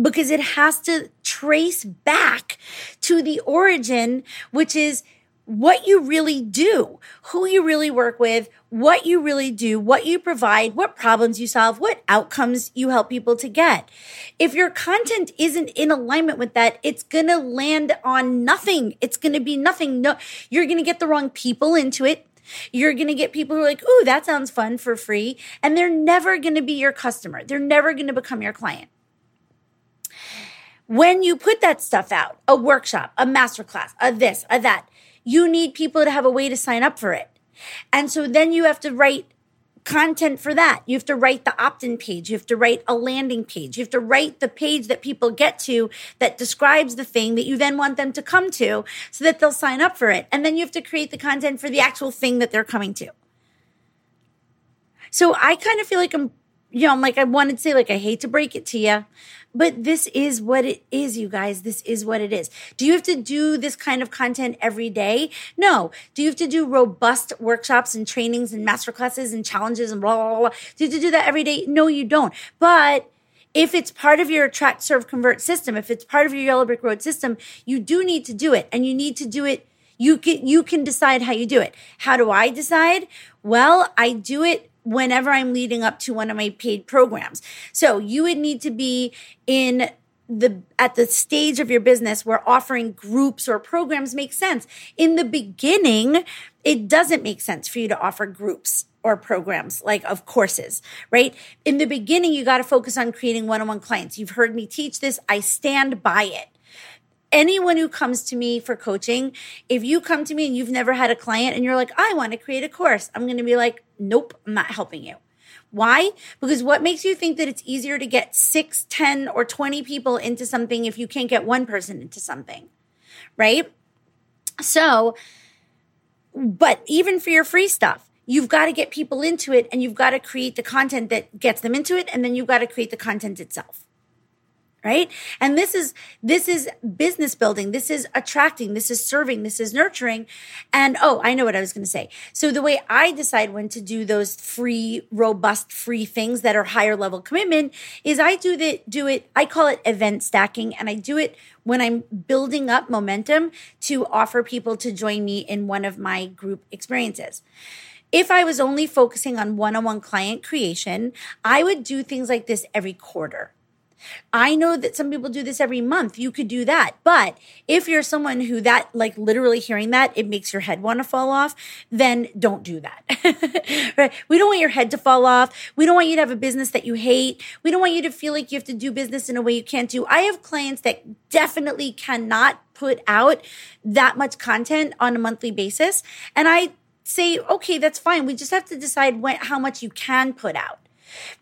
because it has to trace back to the origin, which is what you really do, who you really work with, what you really do, what you provide, what problems you solve, what outcomes you help people to get. If your content isn't in alignment with that, it's going to land on nothing. It's going to be nothing. No, you're going to get the wrong people into it. You're going to get people who are like, "Ooh, that sounds fun for free." And they're never going to be your customer. They're never going to become your client when you put that stuff out, a workshop, a masterclass, a this, a that, you need people to have a way to sign up for it. And so then you have to write content for that. You have to write the opt in page. You have to write a landing page. You have to write the page that people get to that describes the thing that you then want them to come to so that they'll sign up for it. And then you have to create the content for the actual thing that they're coming to. So I kind of feel like I'm, you know, I'm like, I wanted to say, like, I hate to break it to you, but this is what it is, you guys. This is what it is. Do you have to do this kind of content every day? No. Do you have to do robust workshops and trainings and masterclasses and challenges and blah, blah, blah? Do you have to do that every day? No, you don't. But if it's part of your attract, serve, convert system, if it's part of your yellow brick road system, you do need to do it and you need to do it. You can, you can decide how you do it. How do I decide? Well, I do it whenever I'm leading up to one of my paid programs. So you would need to be in the at the stage of your business where offering groups or programs make sense. In the beginning, it doesn't make sense for you to offer groups or programs like of courses, right? In the beginning, you got to focus on creating one-on-one clients. You've heard me teach this. I stand by it anyone who comes to me for coaching, if you come to me and you've never had a client and you're like, I want to create a course, I'm going to be like, nope, I'm not helping you. Why? Because what makes you think that it's easier to get six, 10, or 20 people into something if you can't get one person into something? Right? So, but even for your free stuff, you've got to get people into it and you've got to create the content that gets them into it. And then you've got to create the content itself right? And this is this is business building. This is attracting. This is serving. This is nurturing. And oh i know what i was going to say. So the way i decide when to do those free robust free things that are higher level commitment is i do that do it i call it event stacking and i do it when i'm building up momentum to offer people to join me in one of my group experiences. If I was only focusing on one on one client creation, I would do things like this every quarter. I know that some people do this every month. You could do that. But if you're someone who that, like literally hearing that, it makes your head want to fall off, then don't do that. right? We don't want your head to fall off. We don't want you to have a business that you hate. We don't want you to feel like you have to do business in a way you can't do. I have clients that definitely cannot put out that much content on a monthly basis. And I say, okay, that's fine. We just have to decide when, how much you can put out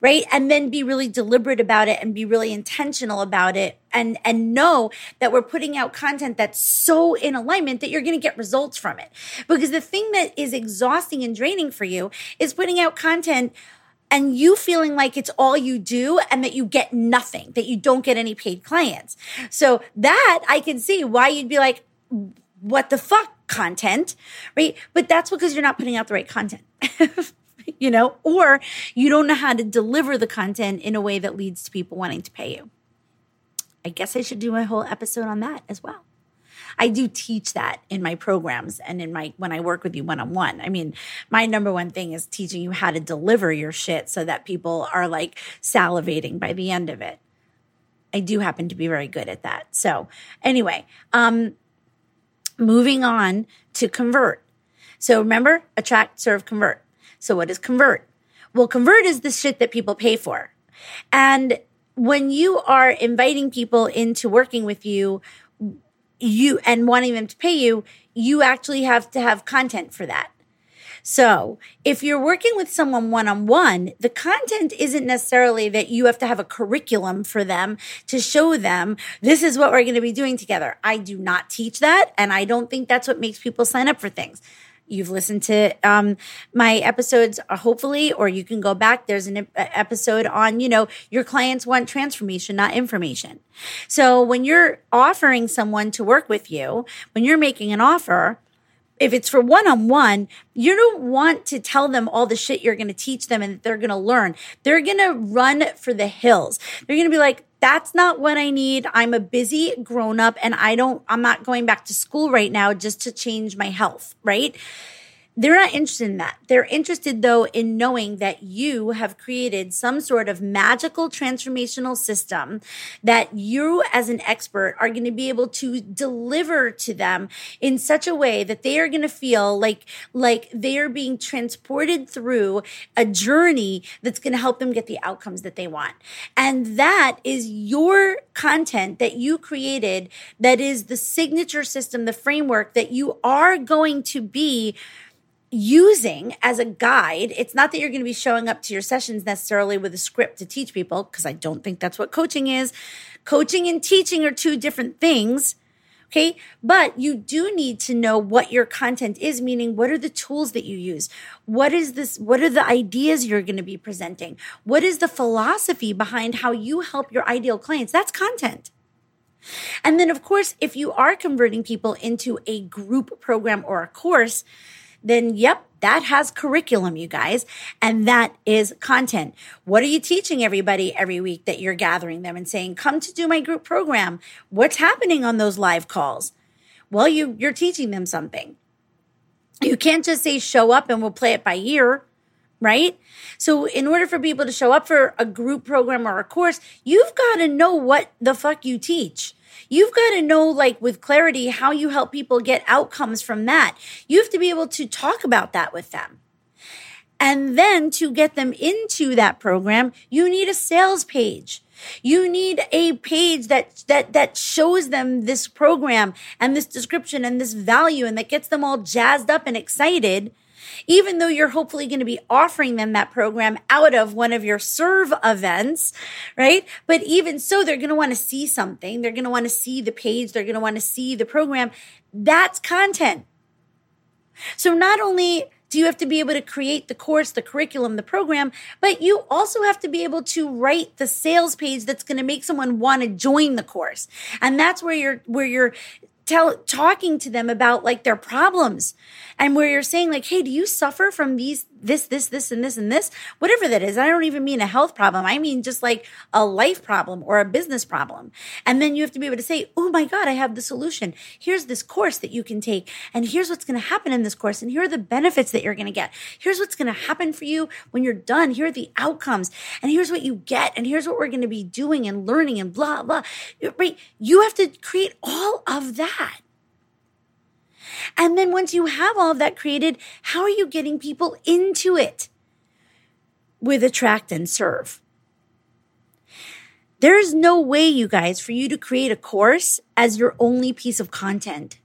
right and then be really deliberate about it and be really intentional about it and and know that we're putting out content that's so in alignment that you're going to get results from it because the thing that is exhausting and draining for you is putting out content and you feeling like it's all you do and that you get nothing, that you don't get any paid clients. So that I can see why you'd be like, what the fuck content, right? But that's because you're not putting out the right content. you know, or you don't know how to deliver the content in a way that leads to people wanting to pay you. I guess I should do a whole episode on that as well. I do teach that in my programs and in my when I work with you one on one. I mean, my number one thing is teaching you how to deliver your shit so that people are like salivating by the end of it. I do happen to be very good at that. So, anyway, um moving on to convert. So remember, attract, serve, convert. So what is convert? Well, convert is the shit that people pay for. And when you are inviting people into working with you you and wanting them to pay you, you actually have to have content for that. So if you're working with someone one on one, the content isn't necessarily that you have to have a curriculum for them to show them this is what we're going to be doing together. I do not teach that. And I don't think that's what makes people sign up for things. You've listened to um, my episodes, uh, hopefully, or you can go back. There's an episode on, you know, your clients want transformation, not information. So when you're offering someone to work with you, when you're making an offer, if it's for one on one, you don't want to tell them all the shit you're going to teach them and they're going to learn. They're going to run for the hills. They're going to be like, that's not what I need. I'm a busy grown up and I don't, I'm not going back to school right now just to change my health, right? They're not interested in that. They're interested, though, in knowing that you have created some sort of magical transformational system that you, as an expert, are going to be able to deliver to them in such a way that they are going to feel like, like they are being transported through a journey that's going to help them get the outcomes that they want. And that is your content that you created that is the signature system, the framework that you are going to be using as a guide. It's not that you're going to be showing up to your sessions necessarily with a script to teach people, because I don't think that's what coaching is. Coaching and teaching are two different things. Okay. But you do need to know what your content is, meaning what are the tools that you use? What is this? What are the ideas you're going to be presenting? What is the philosophy behind how you help your ideal clients? That's content. And then, of course, if you are converting people into a group program or a course, then yep, that has curriculum, you guys, and that is content. What are you teaching everybody every week that you're gathering them and saying, come to do my group program? What's happening on those live calls? Well, you, you're teaching them something. You can't just say show up and we'll play it by ear, right? So in order for people to show up for a group program or a course, you've got to know what the fuck you teach. You've got to know, like, with clarity, how you help people get outcomes from that. You have to be able to talk about that with them. And then to get them into that program, you need a sales page. You need a page that, that, that shows them this program and this description and this value and that gets them all jazzed up and excited even though you're hopefully going to be offering them that program out of one of your serve events, right? But even so, they're going to want to see something. They're going to want to see the page. They're going to want to see the program. That's content. So not only do you have to be able to create the course, the curriculum, the program, but you also have to be able to write the sales page that's going to make someone want to join the course. And that's where you're, where you're tell talking to them about like their problems. And where you're saying like hey do you suffer from these this, this, this, and this, and this, whatever that is. I don't even mean a health problem. I mean just like a life problem or a business problem. And then you have to be able to say, Oh my God, I have the solution. Here's this course that you can take. And here's what's going to happen in this course. And here are the benefits that you're going to get. Here's what's going to happen for you when you're done. Here are the outcomes. And here's what you get. And here's what we're going to be doing and learning and blah, blah. Right? You have to create all of that. And then once you have all of that created, how are you getting people into it with attract and serve? There's no way, you guys, for you to create a course as your only piece of content.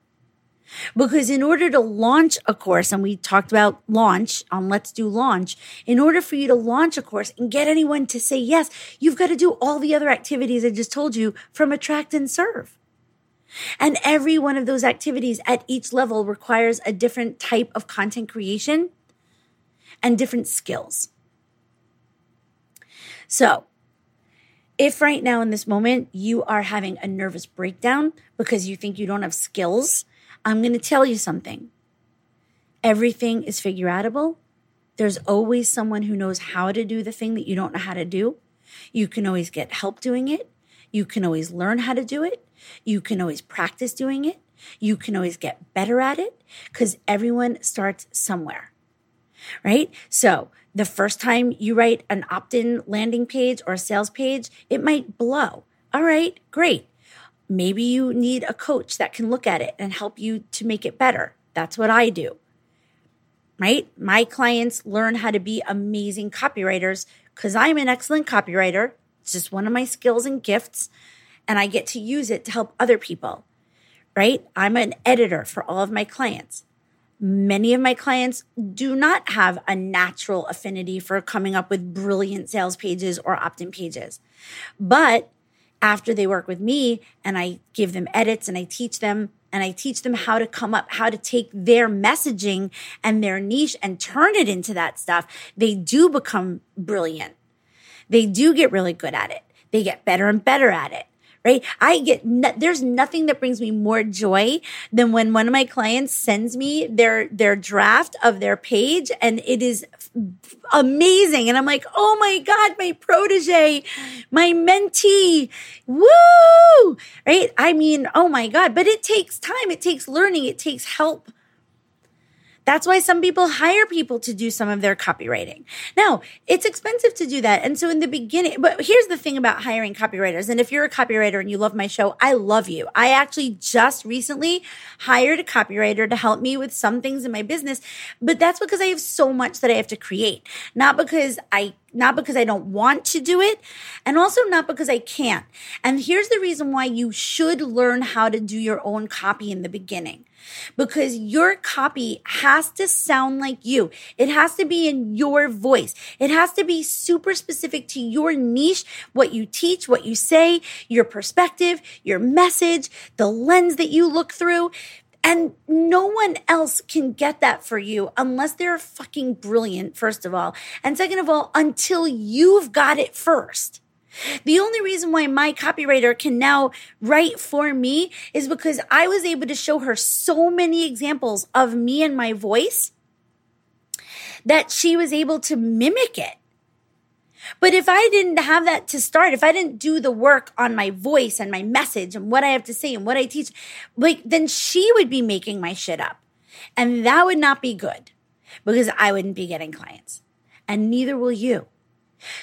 Because in order to launch a course, and we talked about launch on Let's Do Launch, in order for you to launch a course and get anyone to say yes, you've got to do all the other activities I just told you from attract and serve. And every one of those activities at each level requires a different type of content creation and different skills. So, if right now in this moment you are having a nervous breakdown because you think you don't have skills, I'm going to tell you something. Everything is figure outable. There's always someone who knows how to do the thing that you don't know how to do. You can always get help doing it. You can always learn how to do it. You can always practice doing it. You can always get better at it because everyone starts somewhere, right? So the first time you write an opt in landing page or a sales page, it might blow. All right, great. Maybe you need a coach that can look at it and help you to make it better. That's what I do. Right? My clients learn how to be amazing copywriters because I'm an excellent copywriter. It's just one of my skills and gifts and I get to use it to help other people, right? I'm an editor for all of my clients. Many of my clients do not have a natural affinity for coming up with brilliant sales pages or opt in pages. But after they work with me and I give them edits and I teach them and I teach them how to come up, how to take their messaging and their niche and turn it into that stuff, they do become brilliant. They do get really good at it. They get better and better at it right? I get, no, there's nothing that brings me more joy than when one of my clients sends me their, their draft of their page and it is amazing. And I'm like, oh my God, my protege, my mentee, woo, right? I mean, oh my God, but it takes time. It takes learning. It takes help. That's why some people hire people to do some of their copywriting. Now, it's expensive to do that. And so in the beginning, but here's the thing about hiring copywriters. And if you're a copywriter and you love my show, I love you. I actually just recently hired a copywriter to help me with some things in my business, but that's because I have so much that I have to create, not because I not because I don't want to do it, and also not because I can't. And here's the reason why you should learn how to do your own copy in the beginning. Because your copy has to sound like you. It has to be in your voice. It has to be super specific to your niche, what you teach, what you say, your perspective, your message, the lens that you look through. And no one else can get that for you unless they're fucking brilliant, first of all. And second of all, until you've got it first. The only reason why my copywriter can now write for me is because I was able to show her so many examples of me and my voice that she was able to mimic it. But if I didn't have that to start, if I didn't do the work on my voice and my message and what I have to say and what I teach, like then she would be making my shit up. And that would not be good because I wouldn't be getting clients. And neither will you.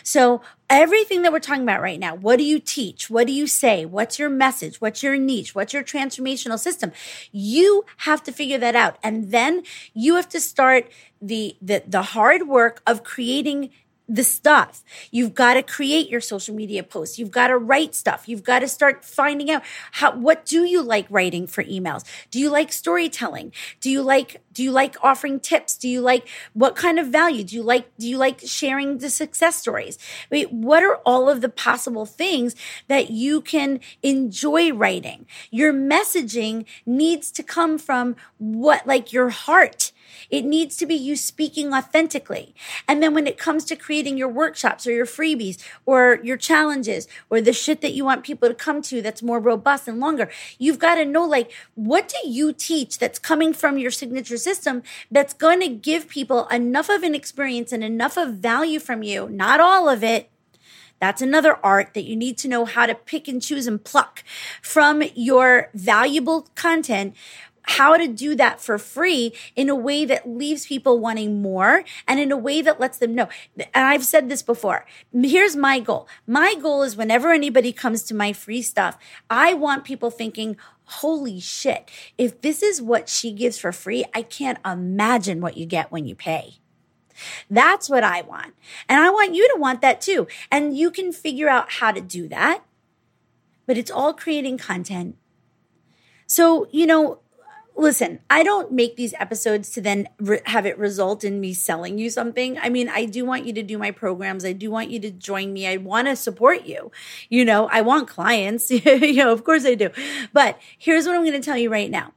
So everything that we're talking about right now, what do you teach? What do you say? What's your message? What's your niche? What's your transformational system? You have to figure that out. And then you have to start the, the, the hard work of creating the stuff. You've got to create your social media posts. You've got to write stuff. You've got to start finding out how, what do you like writing for emails? Do you like storytelling? Do you like, do you like offering tips? Do you like what kind of value? Do you like, do you like sharing the success stories? I mean, what are all of the possible things that you can enjoy writing? Your messaging needs to come from what, like your heart it needs to be you speaking authentically. And then when it comes to creating your workshops or your freebies or your challenges or the shit that you want people to come to that's more robust and longer, you've got to know like, what do you teach that's coming from your signature system that's going to give people enough of an experience and enough of value from you? Not all of it, that's another art that you need to know how to pick and choose and pluck from your valuable content how to do that for free in a way that leaves people wanting more and in a way that lets them know. And I've said this before. Here's my goal. My goal is whenever anybody comes to my free stuff, I want people thinking, holy shit, if this is what she gives for free, I can't imagine what you get when you pay. That's what I want. And I want you to want that too. And you can figure out how to do that, but it's all creating content. So, you know, listen, I don't make these episodes to then re- have it result in me selling you something. I mean, I do want you to do my programs. I do want you to join me. I want to support you. You know, I want clients. you know, of course I do. But here's what I'm going to tell you right now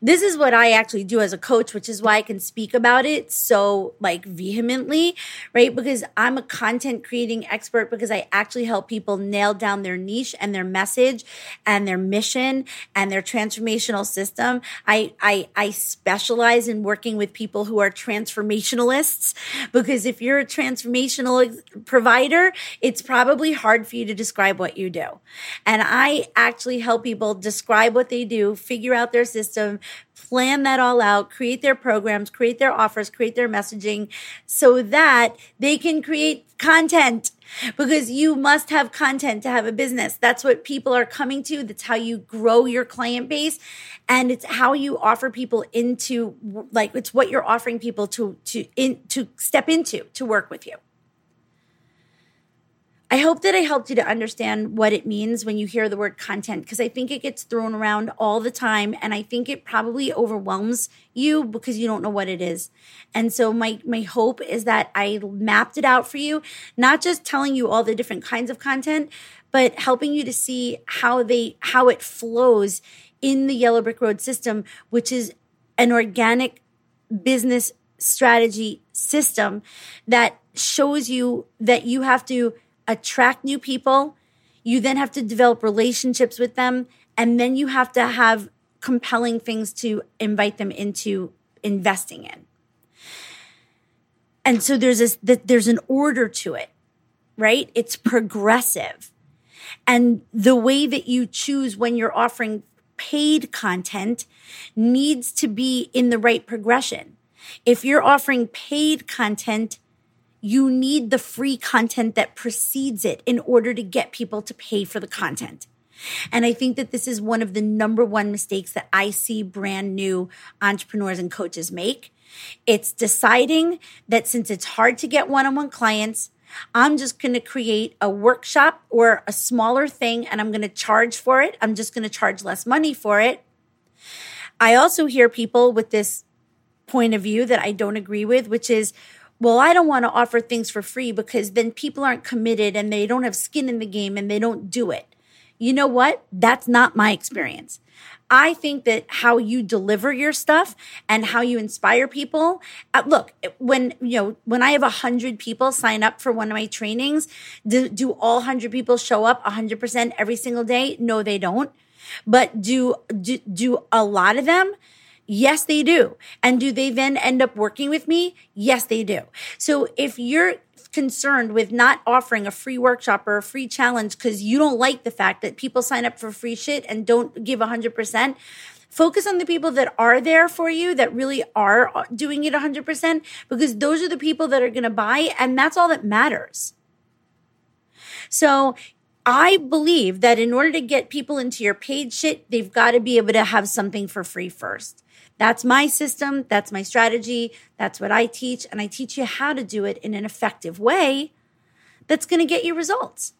this is what I actually do as a coach, which is why I can speak about it so like vehemently, right? Because I'm a content creating expert because I actually help people nail down their niche and their message and their mission and their transformational system. I, I, I specialize in working with people who are transformationalists because if you're a transformational provider, it's probably hard for you to describe what you do. And I actually help people describe what they do, figure out their system, plan that all out, create their programs, create their offers, create their messaging so that they can create content because you must have content to have a business. That's what people are coming to. That's how you grow your client base and it's how you offer people into like it's what you're offering people to to in to step into to work with you. I hope that I helped you to understand what it means when you hear the word content because I think it gets thrown around all the time and I think it probably overwhelms you because you don't know what it is. And so my my hope is that I mapped it out for you, not just telling you all the different kinds of content, but helping you to see how they how it flows in the yellow brick road system, which is an organic business strategy system that shows you that you have to attract new people. You then have to develop relationships with them. And then you have to have compelling things to invite them into investing in. And so there's this, there's an order to it, right? It's progressive. And the way that you choose when you're offering paid content needs to be in the right progression. If you're offering paid content, you need the free content that precedes it in order to get people to pay for the content. And I think that this is one of the number one mistakes that I see brand new entrepreneurs and coaches make. It's deciding that since it's hard to get one on one clients, I'm just going to create a workshop or a smaller thing and I'm going to charge for it. I'm just going to charge less money for it. I also hear people with this point of view that I don't agree with, which is, well, I don't want to offer things for free because then people aren't committed and they don't have skin in the game and they don't do it. You know what? That's not my experience. I think that how you deliver your stuff and how you inspire people. Uh, look, when you know when I have a hundred people sign up for one of my trainings, do, do all hundred people show up hundred percent every single day? No, they don't. But do, do do a lot of them? Yes, they do. And do they then end up working with me? Yes, they do. So if you're concerned with not offering a free workshop or a free challenge because you don't like the fact that people sign up for free shit and don't give 100%, focus on the people that are there for you that really are uh, doing it 100% because those are the people that are going to buy and that's all that matters. So I believe that in order to get people into your paid shit, they've got to be able to have something for free first. That's my system. That's my strategy. That's what I teach. And I teach you how to do it in an effective way that's going to get you results.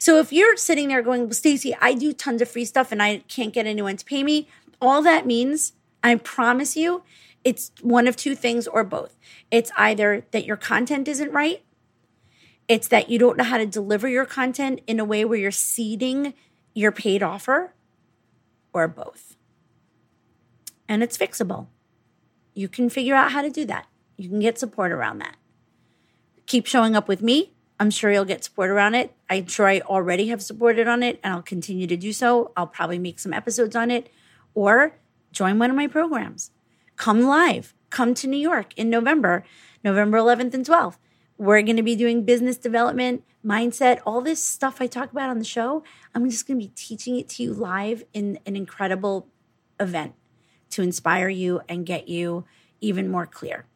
So if you're sitting there going, well, Stacey, I do tons of free stuff and I can't get anyone to pay me, all that means, I promise you, it's one of two things or both. It's either that your content isn't right, it's that you don't know how to deliver your content in a way where you're seeding your paid offer, or both and it's fixable. You can figure out how to do that. You can get support around that. Keep showing up with me. I'm sure you'll get support around it. I'm sure I already have supported on it and I'll continue to do so. I'll probably make some episodes on it or join one of my programs. Come live. Come to New York in November, November 11th and 12th. We're going to be doing business development, mindset, all this stuff I talk about on the show. I'm just going to be teaching it to you live in an incredible event to inspire you and get you even more clear.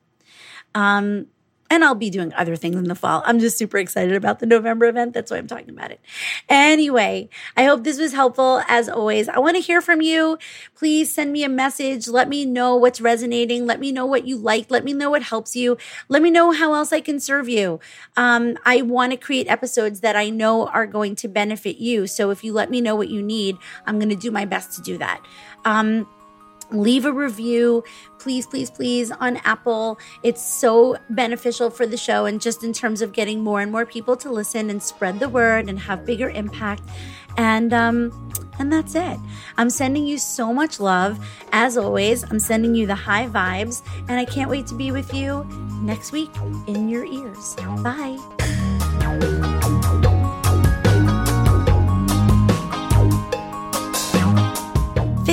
Um, And I'll be doing other things in the fall. I'm just super excited about the November event. That's why I'm talking about it. Anyway, I hope this was helpful. As always, I want to hear from you. Please send me a message. Let me know what's resonating. Let me know what you like. Let me know what helps you. Let me know how else I can serve you. Um, I want to create episodes that I know are going to benefit you. So if you let me know what you need, I'm going to do my best to do that. Um, leave a review. Please please please on apple. It's so beneficial for the show and just in terms of getting more and more people to listen and spread the word and have bigger impact. And um and that's it. I'm sending you so much love. As always i'm sending you the high vibes and i can't wait to be with you next week in your ears. Bye